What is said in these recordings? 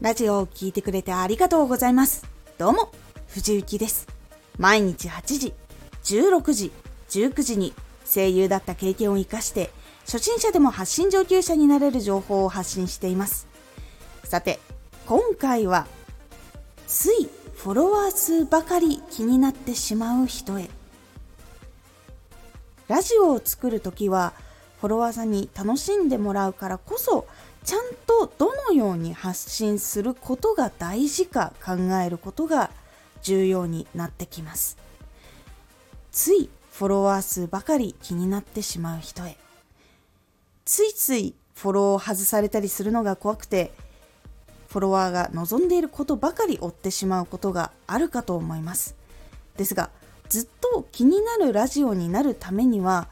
ラジオを聴いてくれてありがとうございます。どうも、藤幸です。毎日8時、16時、19時に声優だった経験を活かして、初心者でも発信上級者になれる情報を発信しています。さて、今回は、ついフォロワー数ばかり気になってしまう人へ。ラジオを作るときは、フォロワーさんに楽しんでもらうからこそ、ちゃんとどのように発信することが大事か考えることが重要になってきます。ついフォロワー数ばかり気になってしまう人へ。ついついフォローを外されたりするのが怖くて、フォロワーが望んでいることばかり追ってしまうことがあるかと思います。ですが、ずっと気になるラジオになるためには、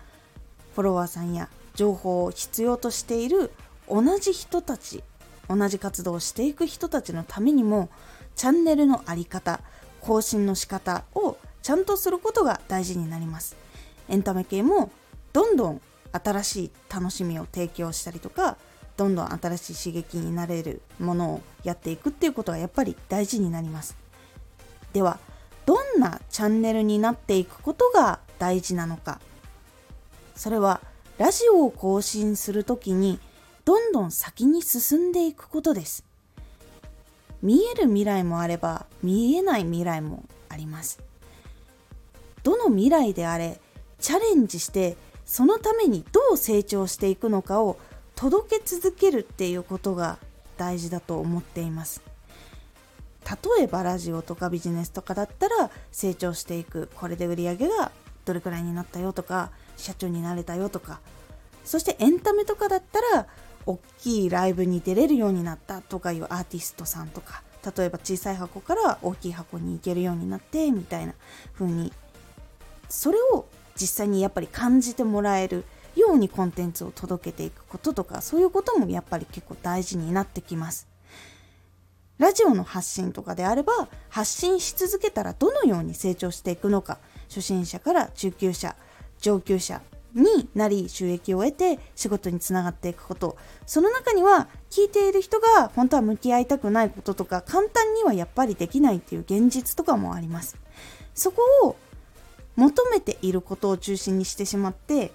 フォロワーさんや情報を必要としている同じ人たち、同じ活動をしていく人たちのためにも、チャンネルのあり方、更新の仕方をちゃんとすることが大事になります。エンタメ系もどんどん新しい楽しみを提供したりとか、どんどん新しい刺激になれるものをやっていくっていうことがやっぱり大事になります。では、どんなチャンネルになっていくことが大事なのか。それは、ラジオを更新するときに、どんどん先に進んでいくことです。見える未来もあれば、見えない未来もあります。どの未来であれ、チャレンジして、そのためにどう成長していくのかを届け続けるっていうことが大事だと思っています例えばラジオとかビジネスとかだったら成長していくこれで売り上げがどれくらいになったよとか社長になれたよとかそしてエンタメとかだったら大きいライブに出れるようになったとかいうアーティストさんとか例えば小さい箱から大きい箱に行けるようになってみたいな風にそれを実際にやっぱり感じてもらえるようにコンテンツを届けていくこととかそういうこともやっぱり結構大事になってきます。ラジオの発信とかであれば発信し続けたらどのように成長していくのか初心者から中級者上級者になり収益を得て仕事につながっていくこと。その中には聞いている人が本当は向き合いたくないこととか簡単にはやっぱりできないっていう現実とかもあります。そこを求めていることを中心にしてしまって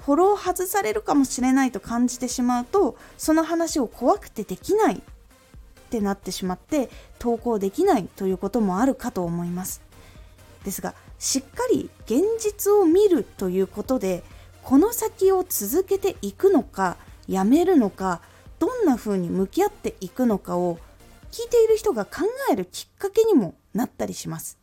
フォロー外されるかもしれないと感じてしまうとその話を怖くてできないってなってしまって投稿できないということもあるかと思います。ですがしっかり現実を見るということでこの先を続けていくのかやめるのかどんな風に向き合っていくのかを聞いている人が考えるきっかけにもなったりします。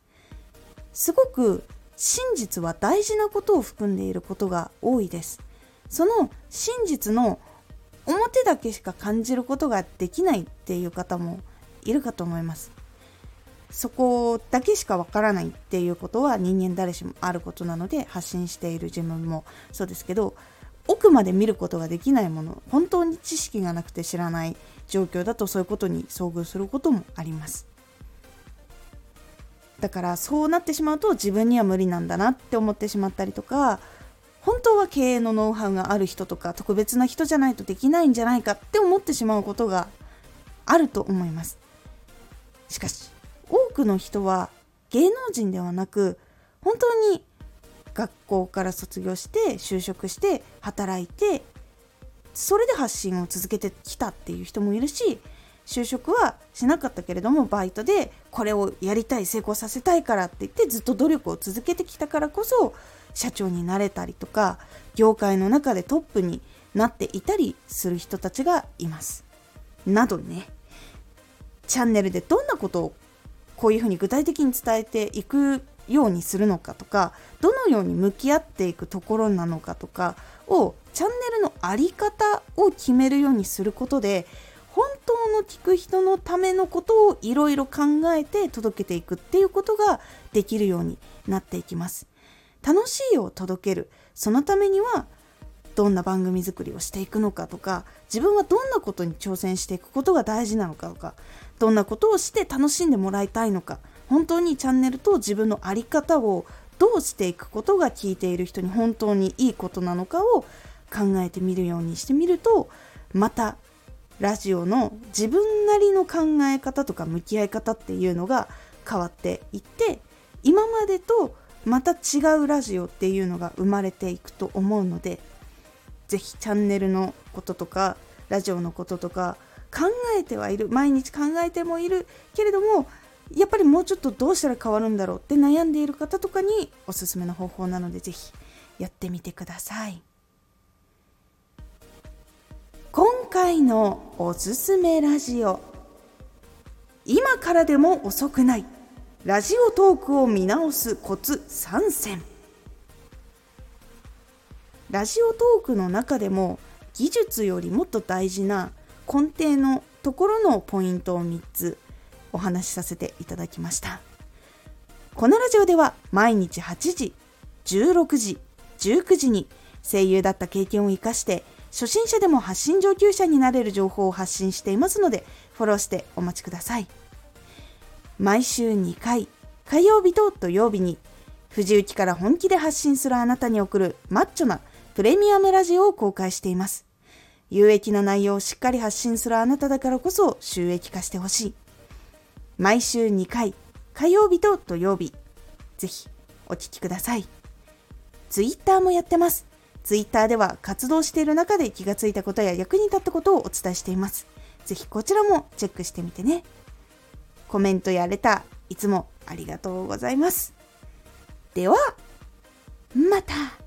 すごく真実は大事なことを含んでいることが多いです。その真実の表だけしか感じることができないっていう方もいるかと思います。そこだけしかわからないっていうことは人間誰しもあることなので発信している自分もそうですけど奥まで見ることができないもの本当に知識がなくて知らない状況だとそういうことに遭遇することもあります。だからそうなってしまうと自分には無理なんだなって思ってしまったりとか本当は経営のノウハウがある人とか特別な人じゃないとできないんじゃないかって思ってしまうことがあると思います。しかしくの人は芸能人ではなく本当に学校から卒業して就職して働いてそれで発信を続けてきたっていう人もいるし就職はしなかったけれどもバイトでこれをやりたい成功させたいからって言ってずっと努力を続けてきたからこそ社長になれたりとか業界の中でトップになっていたりする人たちがいます。などね。チャンネルでどんなことをこういうふうに具体的に伝えていくようにするのかとかどのように向き合っていくところなのかとかをチャンネルの在り方を決めるようにすることで本当の聞く人のためのことをいろいろ考えて届けていくっていうことができるようになっていきます。楽しいを届ける。そのためにはどんな番組作りをしていくのかとか自分はどんなことに挑戦していくことが大事なのかとかどんなことをして楽しんでもらいたいのか本当にチャンネルと自分の在り方をどうしていくことが聞いている人に本当にいいことなのかを考えてみるようにしてみるとまたラジオの自分なりの考え方とか向き合い方っていうのが変わっていって今までとまた違うラジオっていうのが生まれていくと思うので是非チャンネルのこととかラジオのこととか考えてはいる毎日考えてもいるけれどもやっぱりもうちょっとどうしたら変わるんだろうって悩んでいる方とかにおすすめの方法なので是非やってみてください。今回のおすすめラジオ。今からでも遅くない。ラジオトークを見直すコツ3選ラジオトークの中でも技術よりもっと大事な根底のところのポイントを3つお話しさせていただきました。このラジオでは毎日8時16時19時に声優だった経験を生かして初心者でも発信上級者になれる情報を発信していますのでフォローしてお待ちください。毎週2回、火曜日と土曜日に、藤雪から本気で発信するあなたに送るマッチョなプレミアムラジオを公開しています。有益な内容をしっかり発信するあなただからこそ収益化してほしい。毎週2回、火曜日と土曜日。ぜひお聴きください。ツイッターもやってます。ツイッターでは活動している中で気がついたことや役に立ったことをお伝えしています。ぜひこちらもチェックしてみてね。コメントやレター、いつもありがとうございます。では、また。